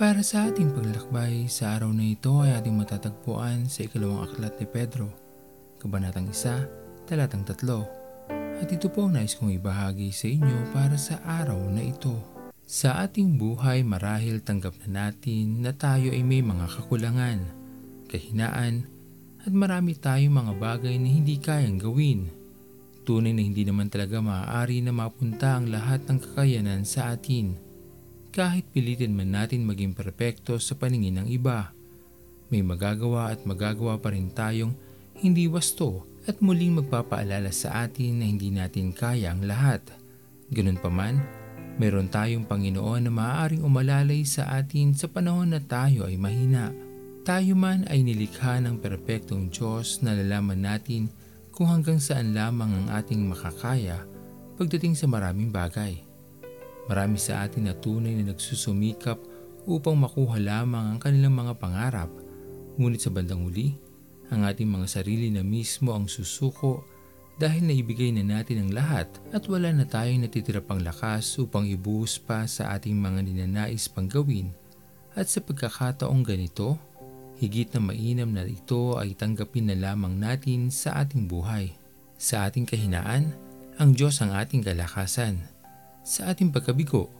Para sa ating paglalakbay, sa araw na ito ay ating matatagpuan sa ikalawang aklat ni Pedro, Kabanatang 1, Talatang 3. At ito po ang nais kong ibahagi sa inyo para sa araw na ito. Sa ating buhay marahil tanggap na natin na tayo ay may mga kakulangan, kahinaan, at marami tayong mga bagay na hindi kayang gawin. Tunay na hindi naman talaga maaari na mapunta ang lahat ng kakayanan sa atin kahit pilitin man natin maging perpekto sa paningin ng iba. May magagawa at magagawa pa rin tayong hindi wasto at muling magpapaalala sa atin na hindi natin kaya ang lahat. Ganun pa man, meron tayong Panginoon na maaaring umalalay sa atin sa panahon na tayo ay mahina. Tayo man ay nilikha ng perpektong Diyos na lalaman natin kung hanggang saan lamang ang ating makakaya pagdating sa maraming bagay. Marami sa atin na tunay na nagsusumikap upang makuha lamang ang kanilang mga pangarap. Ngunit sa bandang huli, ang ating mga sarili na mismo ang susuko dahil naibigay na natin ang lahat at wala na tayong natitira pang lakas upang ibuhos pa sa ating mga ninanais pang gawin. At sa pagkakataong ganito, higit na mainam na ito ay tanggapin na lamang natin sa ating buhay. Sa ating kahinaan, ang Diyos ang ating kalakasan sa ating pagkabigo,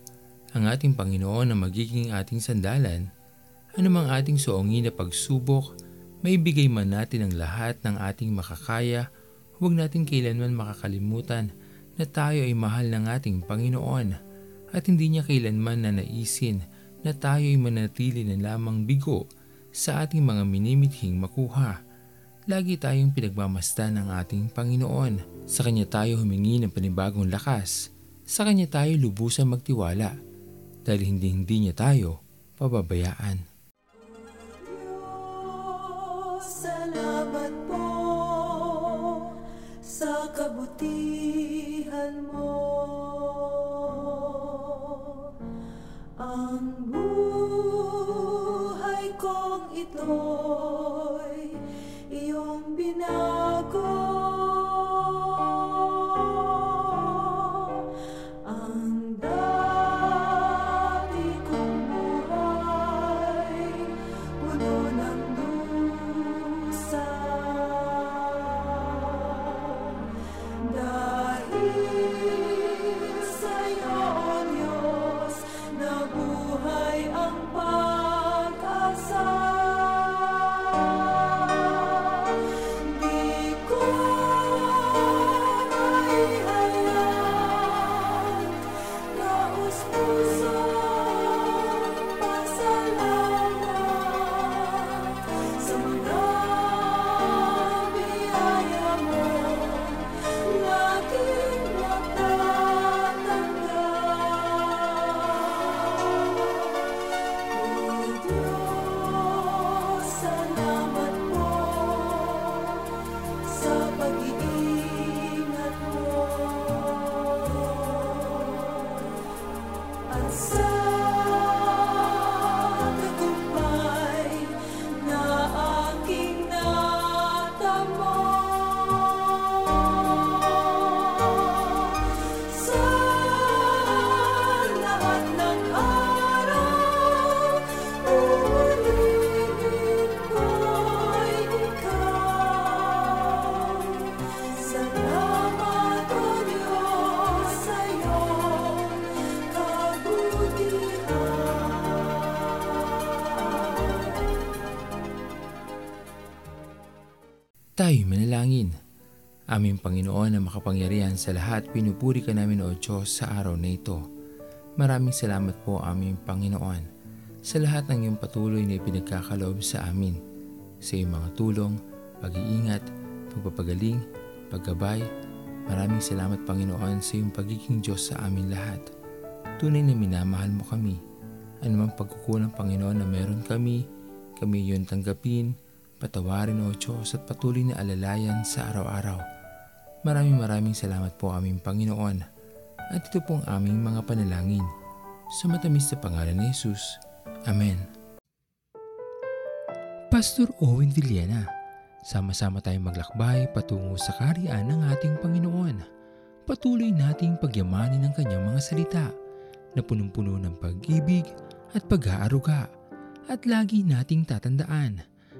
ang ating Panginoon na magiging ating sandalan, anumang ating suongin na pagsubok, maibigay man natin ang lahat ng ating makakaya, huwag natin kailanman makakalimutan na tayo ay mahal ng ating Panginoon. At hindi niya kailanman na naisin na tayo ay manatili na lamang bigo sa ating mga minimithing makuha. Lagi tayong pinagmamasdan ng ating Panginoon. Sa Kanya tayo humingi ng panibagong lakas sa Kanya tayo lubusan magtiwala dahil hindi-hindi niya tayo pababayaan. Salamat po sa kabutihan mo. Ang buhay kong ito'y 能。So. Tayo manalangin. Aming Panginoon na makapangyarihan sa lahat, pinupuri ka namin o Diyos sa araw na ito. Maraming salamat po aming Panginoon sa lahat ng iyong patuloy na ipinagkakaloob sa amin. Sa iyong mga tulong, pag-iingat, pagpapagaling, paggabay, maraming salamat Panginoon sa iyong pagiging Diyos sa amin lahat. Tunay na minamahal mo kami. Anumang pagkukulang Panginoon na meron kami, kami iyon tanggapin, Patawarin o Diyos at patuloy na alalayan sa araw-araw. Maraming maraming salamat po aming Panginoon at ito pong aming mga panalangin. Sa matamis na pangalan ni Jesus. Amen. Pastor Owen Villena, sama-sama tayong maglakbay patungo sa kariyan ng ating Panginoon. Patuloy nating pagyamanin ang kanyang mga salita na punong-puno ng pag-ibig at pag-aaruga. At lagi nating tatandaan